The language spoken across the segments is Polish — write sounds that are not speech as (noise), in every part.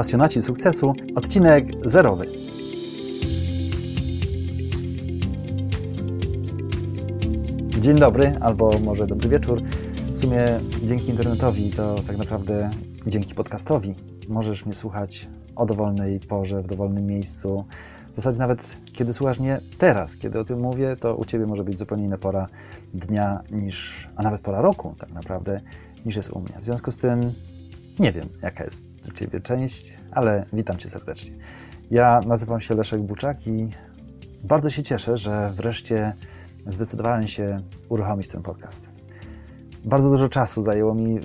pasjonaci sukcesu, odcinek zerowy. Dzień dobry, albo może dobry wieczór. W sumie dzięki internetowi, to tak naprawdę dzięki podcastowi możesz mnie słuchać o dowolnej porze, w dowolnym miejscu. W zasadzie nawet kiedy słuchasz mnie teraz, kiedy o tym mówię, to u Ciebie może być zupełnie inna pora dnia niż, a nawet pora roku tak naprawdę, niż jest u mnie. W związku z tym nie wiem, jaka jest u Ciebie część, ale witam Cię serdecznie. Ja nazywam się Leszek Buczak i bardzo się cieszę, że wreszcie zdecydowałem się uruchomić ten podcast. Bardzo dużo czasu zajęło mi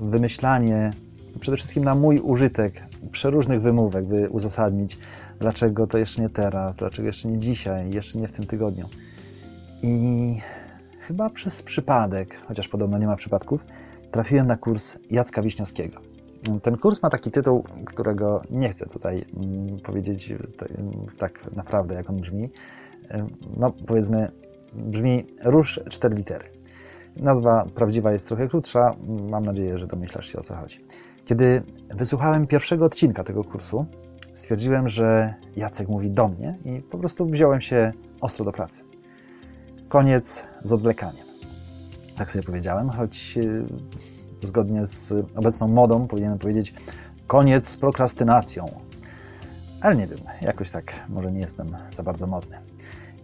wymyślanie, przede wszystkim na mój użytek, przeróżnych wymówek, by uzasadnić, dlaczego to jeszcze nie teraz, dlaczego jeszcze nie dzisiaj, jeszcze nie w tym tygodniu. I chyba przez przypadek, chociaż podobno nie ma przypadków, trafiłem na kurs Jacka Wiśniowskiego. Ten kurs ma taki tytuł, którego nie chcę tutaj mm, powiedzieć tak naprawdę, jak on brzmi. No, powiedzmy, brzmi Róż cztery litery. Nazwa prawdziwa jest trochę krótsza. Mam nadzieję, że domyślasz się o co chodzi. Kiedy wysłuchałem pierwszego odcinka tego kursu, stwierdziłem, że Jacek mówi do mnie i po prostu wziąłem się ostro do pracy. Koniec z odwlekaniem. Tak sobie powiedziałem, choć zgodnie z obecną modą powinienem powiedzieć koniec z prokrastynacją. Ale nie wiem, jakoś tak może nie jestem za bardzo modny.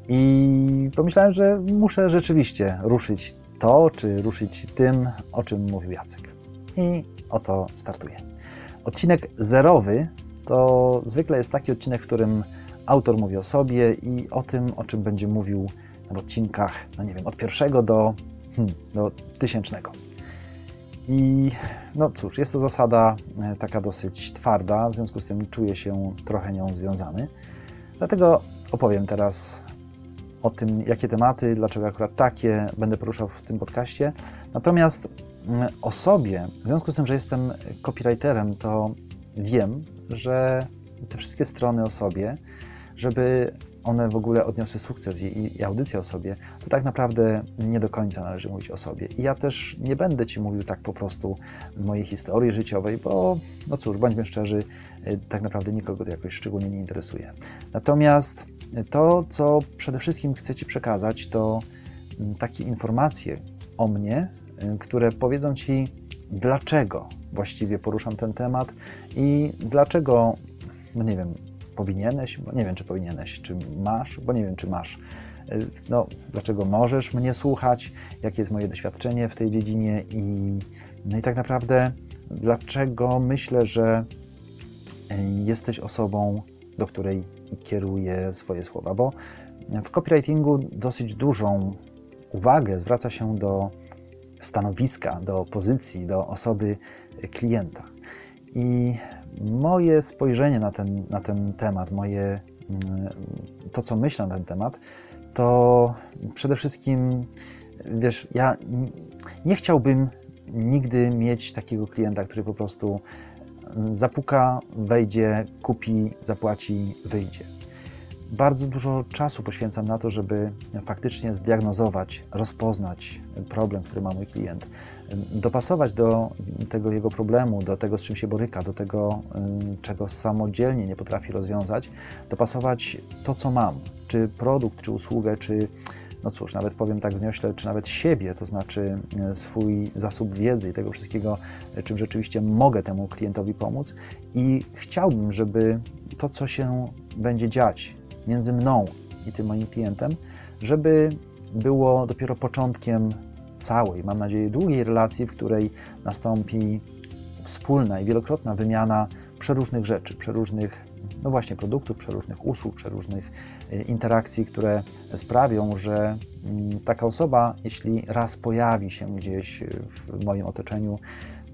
I pomyślałem, że muszę rzeczywiście ruszyć to, czy ruszyć tym, o czym mówił Jacek. I oto startuję. Odcinek zerowy to zwykle jest taki odcinek, w którym autor mówi o sobie i o tym, o czym będzie mówił w odcinkach, no nie wiem, od pierwszego do, hmm, do tysięcznego. I no cóż, jest to zasada e, taka dosyć twarda, w związku z tym czuję się trochę nią związany. Dlatego opowiem teraz o tym, jakie tematy, dlaczego akurat takie będę poruszał w tym podcaście. Natomiast mm, o sobie, w związku z tym, że jestem copywriterem, to wiem, że te wszystkie strony o sobie, żeby one w ogóle odniosły sukces i, i audycja o sobie, to tak naprawdę nie do końca należy mówić o sobie. I ja też nie będę Ci mówił tak po prostu mojej historii życiowej, bo no cóż, bądźmy szczerzy, y, tak naprawdę nikogo to jakoś szczególnie nie interesuje. Natomiast to, co przede wszystkim chcę Ci przekazać, to mm, takie informacje o mnie, y, które powiedzą Ci, dlaczego właściwie poruszam ten temat i dlaczego, no nie wiem, powinieneś, bo nie wiem, czy powinieneś, czy masz, bo nie wiem, czy masz. Y, no, dlaczego możesz mnie słuchać, jakie jest moje doświadczenie w tej dziedzinie i, no i tak naprawdę, dlaczego myślę, że y, jesteś osobą, do której kieruję swoje słowa, bo w copywritingu dosyć dużą uwagę zwraca się do stanowiska, do pozycji, do osoby klienta. I moje spojrzenie na ten, na ten temat, moje, mm, to co myślę na ten temat, to przede wszystkim, wiesz, ja nie chciałbym nigdy mieć takiego klienta, który po prostu zapuka, wejdzie, kupi, zapłaci, wyjdzie. Bardzo dużo czasu poświęcam na to, żeby faktycznie zdiagnozować, rozpoznać problem, który ma mój klient, dopasować do tego jego problemu, do tego, z czym się boryka, do tego, czego samodzielnie nie potrafi rozwiązać, dopasować to, co mam, czy produkt, czy usługę, czy no cóż, nawet powiem tak zniośle, czy nawet siebie, to znaczy e, swój zasób wiedzy i tego wszystkiego, e, czym rzeczywiście mogę temu klientowi pomóc. I chciałbym, żeby to, co się będzie dziać między mną i tym moim klientem, żeby było dopiero początkiem całej, mam nadzieję, długiej relacji, w której nastąpi wspólna i wielokrotna wymiana przeróżnych rzeczy, przeróżnych, no właśnie, produktów, przeróżnych usług, przeróżnych e, interakcji, które sprawią, że mm, taka osoba, jeśli raz pojawi się gdzieś w moim otoczeniu,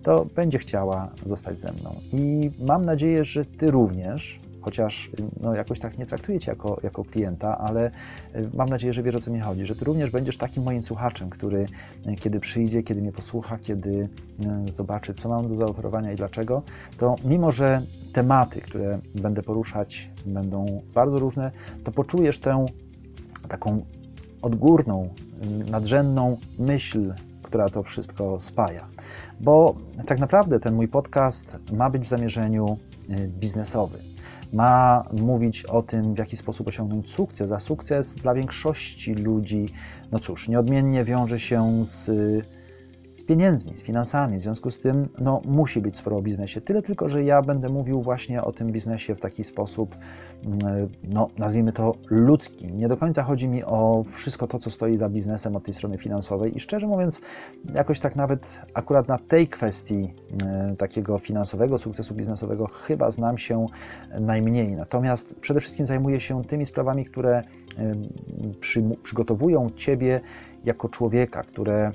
to będzie chciała zostać ze mną. I mam nadzieję, że Ty również chociaż no, jakoś tak nie traktuję Cię jako, jako klienta, ale y, mam nadzieję, że wiesz o co mi chodzi, że Ty również będziesz takim moim słuchaczem, który y, kiedy przyjdzie, kiedy mnie posłucha, kiedy y, zobaczy, co mam do zaoferowania i dlaczego, to mimo, że tematy, które będę poruszać, będą bardzo różne, to poczujesz tę taką odgórną, nadrzędną myśl, która to wszystko spaja. Bo tak naprawdę ten mój podcast ma być w zamierzeniu biznesowy. Ma mówić o tym, w jaki sposób osiągnąć sukces, a sukces dla większości ludzi, no cóż, nieodmiennie wiąże się z z pieniędzmi, z finansami. W związku z tym no, musi być sporo o biznesie. Tyle tylko, że ja będę mówił właśnie o tym biznesie w taki sposób, mm, no, nazwijmy to ludzki. Nie do końca chodzi mi o wszystko to, co stoi za biznesem od tej strony finansowej i szczerze mówiąc, jakoś tak nawet akurat na tej kwestii mm, takiego finansowego sukcesu biznesowego chyba znam się najmniej. Natomiast przede wszystkim zajmuję się tymi sprawami, które przy, przygotowują Ciebie jako człowieka, które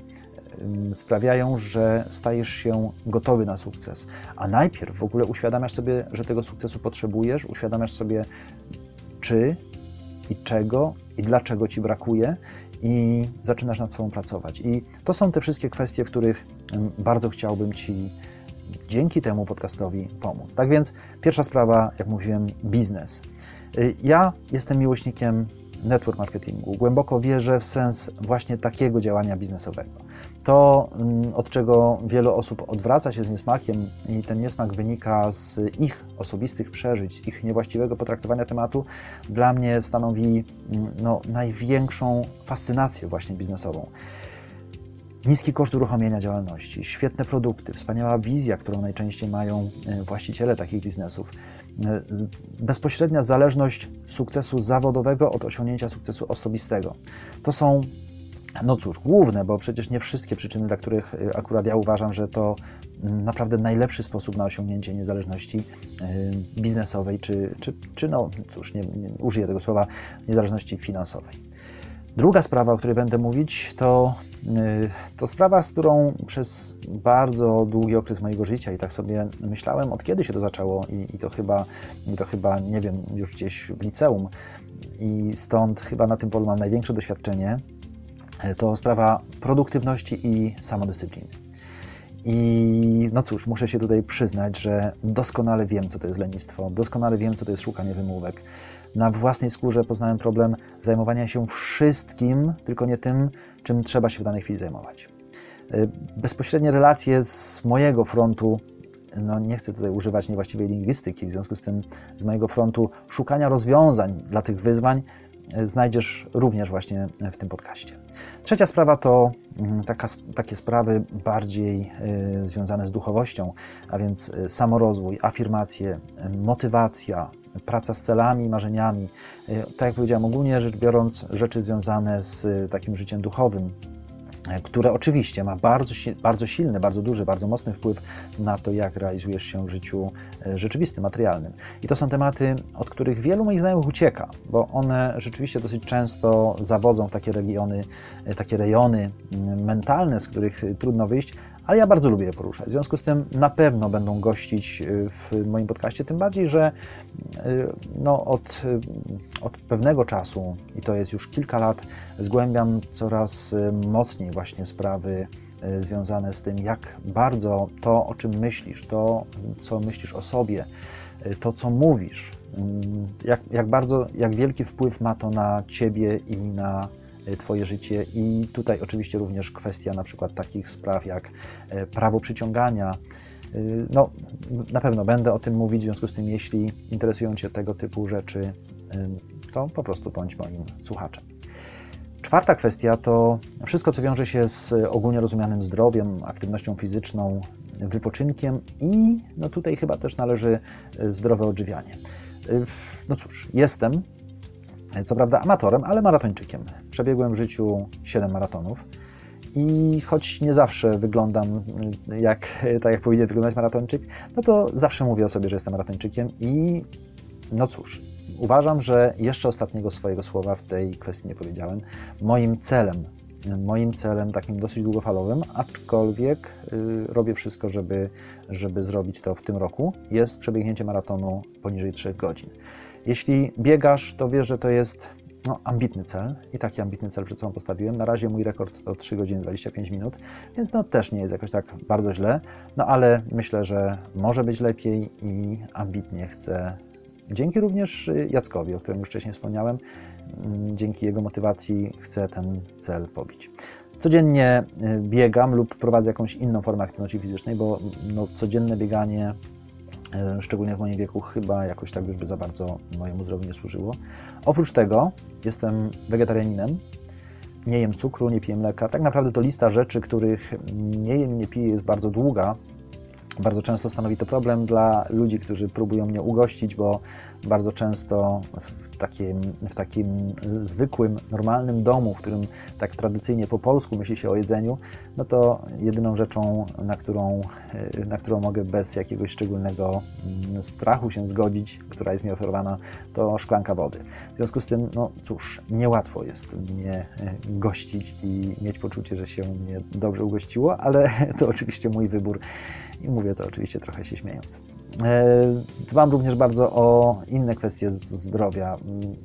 sprawiają, że stajesz się gotowy na sukces. A najpierw w ogóle uświadamiasz sobie, że tego sukcesu potrzebujesz, uświadamiasz sobie, czy i czego i dlaczego ci brakuje, i zaczynasz nad sobą pracować. I to są te wszystkie kwestie, w których bardzo chciałbym Ci dzięki temu podcastowi pomóc. Tak więc, pierwsza sprawa, jak mówiłem, biznes. Y, ja jestem miłośnikiem network marketingu. Głęboko wierzę w sens właśnie takiego działania biznesowego. To, mm, od czego wiele osób odwraca się z niesmakiem, i ten niesmak wynika z ich osobistych przeżyć, ich niewłaściwego potraktowania tematu, dla mnie stanowi mm, no, największą fascynację właśnie biznesową. Niski koszt uruchomienia działalności, świetne produkty, wspaniała wizja, którą najczęściej mają e, właściciele takich biznesów, bezpośrednia zależność sukcesu zawodowego od osiągnięcia sukcesu osobistego. To są no cóż, główne, bo przecież nie wszystkie przyczyny, dla których e, akurat ja uważam, że to mm, naprawdę najlepszy sposób na osiągnięcie niezależności biznesowej, czy, czy, czy no cóż, nie, nie użyję tego słowa, niezależności finansowej. Druga sprawa, o której będę mówić, to Y, to sprawa, z którą przez bardzo długi okres mojego życia i tak sobie myślałem, od kiedy się to zaczęło i, i, to, chyba, i to chyba, nie wiem, już gdzieś w liceum i stąd chyba na tym polu mam największe doświadczenie, y, to sprawa produktywności i samodyscypliny. I no cóż, muszę się tutaj przyznać, że doskonale wiem, co to jest lenistwo, doskonale wiem, co to jest szukanie wymówek. Na własnej skórze poznałem problem zajmowania się wszystkim, tylko nie tym, czym trzeba się w danej chwili zajmować. Y, bezpośrednie relacje z mojego frontu, no nie chcę tutaj używać niewłaściwej lingwistyki, w związku z tym z mojego frontu szukania rozwiązań dla tych wyzwań y, znajdziesz również właśnie w tym podcaście. Trzecia sprawa to mm, taka, takie sprawy bardziej y, związane z duchowością, a więc samorozwój, afirmacje, motywacja, praca z celami, marzeniami. E, tak jak powiedziałem, ogólnie rzecz biorąc, rzeczy związane z e, takim życiem duchowym, e, które oczywiście ma bardzo, bardzo silny, bardzo duży, bardzo mocny wpływ na to, jak realizujesz się w życiu rzeczywistym, materialnym. I to są tematy, od których wielu moich znajomych ucieka, bo one rzeczywiście dosyć często zawodzą w takie regiony, takie rejony mentalne, z których trudno wyjść, ale ja bardzo lubię je poruszać. W związku z tym na pewno będą gościć y, w moim podcaście, tym bardziej, że y, no, od, y, od pewnego czasu, i to jest już kilka lat, zgłębiam coraz mocniej właśnie sprawy związane z tym, jak bardzo to, o czym myślisz, to, co myślisz o sobie, to, co mówisz, jak, jak bardzo, jak wielki wpływ ma to na ciebie i na twoje życie i tutaj oczywiście również kwestia na przykład takich spraw jak e, prawo przyciągania. E, no, na pewno będę o tym mówić, w związku z tym, jeśli interesują Cię tego typu rzeczy, to po prostu bądź moim słuchaczem. Czwarta kwestia to wszystko, co wiąże się z ogólnie rozumianym zdrowiem, aktywnością fizyczną, wypoczynkiem i no tutaj chyba też należy zdrowe odżywianie. No cóż, jestem co prawda amatorem, ale maratończykiem. Przebiegłem w życiu 7 maratonów. I choć nie zawsze wyglądam jak, (laughs) tak, jak powinien wyglądać maratończyk, no to zawsze mówię o sobie, że jestem maratończykiem i no cóż, uważam, że jeszcze ostatniego swojego słowa w tej kwestii nie powiedziałem. Moim celem, moim celem takim dosyć długofalowym, aczkolwiek y, robię wszystko, żeby, żeby zrobić to w tym roku, jest przebiegnięcie maratonu poniżej 3 godzin. Jeśli biegasz, to wiesz, że to jest no, ambitny cel i taki ambitny cel przed sobą postawiłem. Na razie mój rekord to 3 godziny 25 minut, więc no też nie jest jakoś tak bardzo źle, no ale myślę, że może być lepiej i ambitnie chcę, dzięki również Jackowi, o którym już wcześniej wspomniałem, mm, dzięki jego motywacji chcę ten cel pobić. Codziennie y, biegam lub prowadzę jakąś inną formę aktywności fizycznej, bo no, codzienne bieganie szczególnie w moim wieku, chyba jakoś tak już by za bardzo mojemu zdrowiu nie służyło. Oprócz tego jestem wegetarianinem, nie jem cukru, nie piję mleka. Tak naprawdę to lista rzeczy, których nie jem, nie piję jest bardzo długa, bardzo często stanowi to problem dla ludzi, którzy próbują mnie ugościć, bo bardzo często w takim, w takim zwykłym, normalnym domu, w którym tak tradycyjnie po polsku myśli się o jedzeniu, no to jedyną rzeczą, na którą, na którą mogę bez jakiegoś szczególnego mm, strachu się zgodzić, która jest mi oferowana, to szklanka wody. W związku z tym, no cóż, niełatwo jest mnie e, gościć i mieć poczucie, że się mnie dobrze ugościło, ale (laughs) to oczywiście mój wybór i mówię to oczywiście trochę się śmiejąc. E, dbam również bardzo o inne kwestie zdrowia,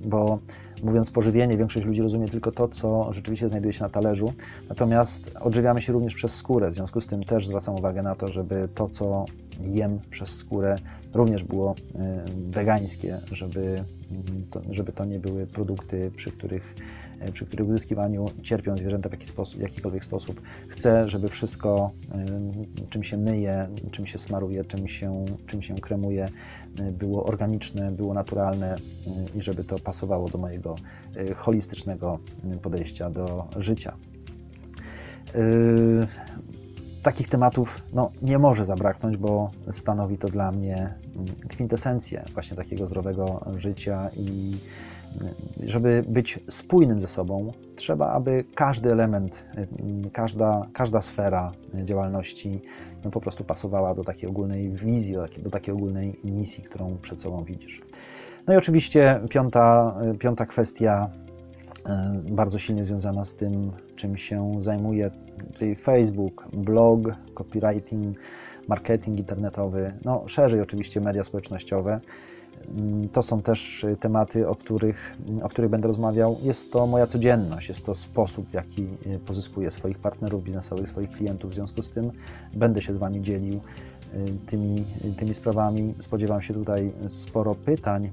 bo mówiąc pożywienie, większość ludzi rozumie tylko to, co rzeczywiście znajduje się na talerzu, natomiast odżywiamy się również przez skórę, w związku z tym też zwracam uwagę na to, żeby to, co jem przez skórę, również było e, wegańskie, żeby to, żeby to nie były produkty, przy których przy których uzyskiwaniu cierpią zwierzęta w jaki sposób, jakikolwiek sposób. Chcę, żeby wszystko, czym się myje, czym się smaruje, czym się, czym się kremuje, e, było organiczne, było naturalne e, i żeby to pasowało do mojego holistycznego podejścia do życia. Takich tematów no, nie może zabraknąć, bo stanowi to dla mnie kwintesencję właśnie takiego zdrowego życia i żeby być spójnym ze sobą, trzeba, aby każdy element, każda, każda sfera działalności no, po prostu pasowała do takiej ogólnej wizji, do takiej ogólnej misji, którą przed sobą widzisz. No i oczywiście piąta, piąta kwestia, e, bardzo silnie związana z tym, czym się zajmuje, czyli Facebook, blog, copywriting, marketing internetowy, no szerzej oczywiście media społecznościowe. Mm, to są też y, tematy, o których, o których będę rozmawiał. Jest to moja codzienność, jest to sposób, w jaki y, pozyskuję swoich partnerów biznesowych, swoich klientów. W związku z tym będę się z Wami dzielił y, tymi, tymi sprawami. Spodziewam się tutaj sporo pytań,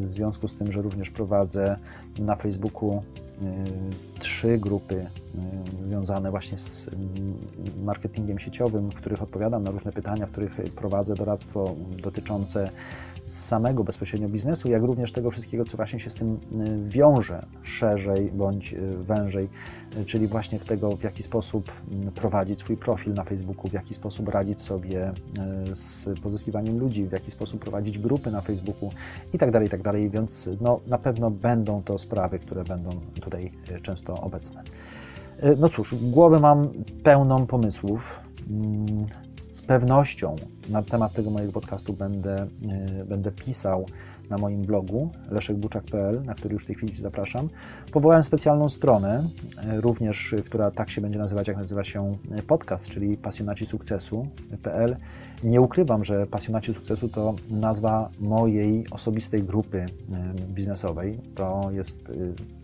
w związku z tym, że również prowadzę na Facebooku trzy grupy związane właśnie z mm, marketingiem sieciowym, w których odpowiadam na różne pytania, w których prowadzę doradztwo dotyczące samego bezpośrednio biznesu, jak również tego wszystkiego, co właśnie się z tym y, wiąże szerzej bądź wężej, czyli właśnie w tego, w jaki sposób mm, prowadzić swój profil na Facebooku, w jaki sposób radzić sobie z pozyskiwaniem ludzi, w jaki sposób prowadzić grupy na Facebooku i tak dalej, i tak dalej, więc no, na pewno będą to sprawy, które będą tutaj często obecne. No cóż, głowę mam pełną pomysłów. Mm, z pewnością na temat tego mojego podcastu będę, e, będę pisał na moim blogu leszekbuczak.pl, na który już w tej chwili zapraszam. Powołałem specjalną stronę, e, również, która tak się będzie nazywać, jak nazywa się podcast, czyli pasjonaci sukcesu.pl. Nie ukrywam, że pasjonaci sukcesu to nazwa mojej osobistej grupy biznesowej. To jest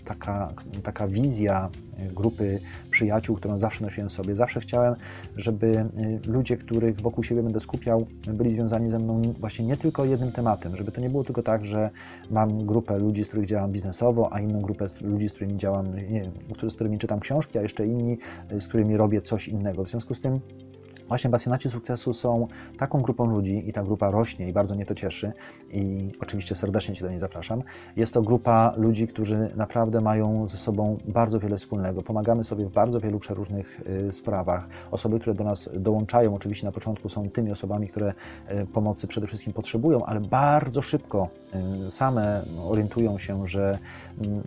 taka, taka wizja e, grupy przyjaciół, którą zawsze nosiłem sobie. Zawsze chciałem, żeby e, ludzie, których wokół siebie będę skupiał, byli związani ze mną właśnie nie tylko jednym tematem, żeby to nie było tylko tak, że mam grupę ludzi, z których działam biznesowo, a inną grupę ludzi, z którymi działam, nie z którymi czytam książki, a jeszcze inni, z którymi robię coś innego. W związku z tym Właśnie pasjonaci sukcesu są taką grupą ludzi i ta grupa rośnie i bardzo mnie to cieszy i oczywiście serdecznie Cię do niej zapraszam. Jest to grupa ludzi, którzy naprawdę mają ze sobą bardzo wiele wspólnego. Pomagamy sobie w bardzo wielu przeróżnych y, sprawach. Osoby, które do nas dołączają, oczywiście na początku są tymi osobami, które y, pomocy przede wszystkim potrzebują, ale bardzo szybko y, same orientują się, że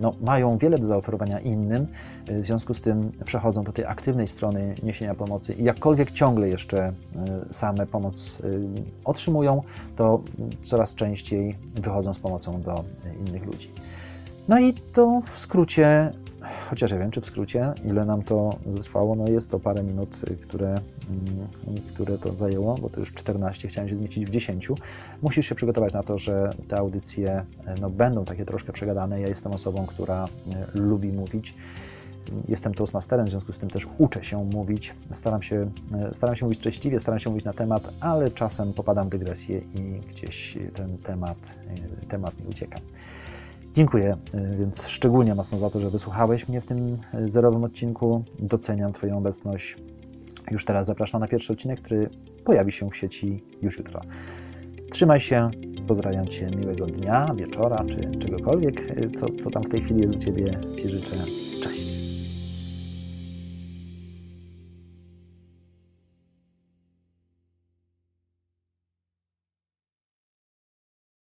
no, mają wiele do zaoferowania innym, w związku z tym przechodzą do tej aktywnej strony niesienia pomocy i jakkolwiek ciągle jeszcze e, same pomoc e, otrzymują, to coraz częściej wychodzą z pomocą do innych ludzi. No i to w skrócie, chociaż ja wiem, czy w skrócie, ile nam to trwało, no jest to parę minut, które, mm, które to zajęło, bo to już 14, chciałem się zmieścić w 10. Musisz się przygotować na to, że te audycje e, no, będą takie troszkę przegadane. Ja jestem osobą, która lubi mówić Jestem toastmasterem, w związku z tym też uczę się mówić. Staram się, e, staram się mówić treściwie, staram się mówić na temat, ale czasem popadam w dygresję i gdzieś ten temat, e, temat mi ucieka. Dziękuję e, więc szczególnie mocno za to, że wysłuchałeś mnie w tym zerowym odcinku. Doceniam Twoją obecność. Już teraz zapraszam na pierwszy odcinek, który pojawi się w sieci już jutro. Trzymaj się, pozdrawiam Cię miłego dnia, wieczora czy czegokolwiek, co, co tam w tej chwili jest u Ciebie. Ci życzę. Cześć.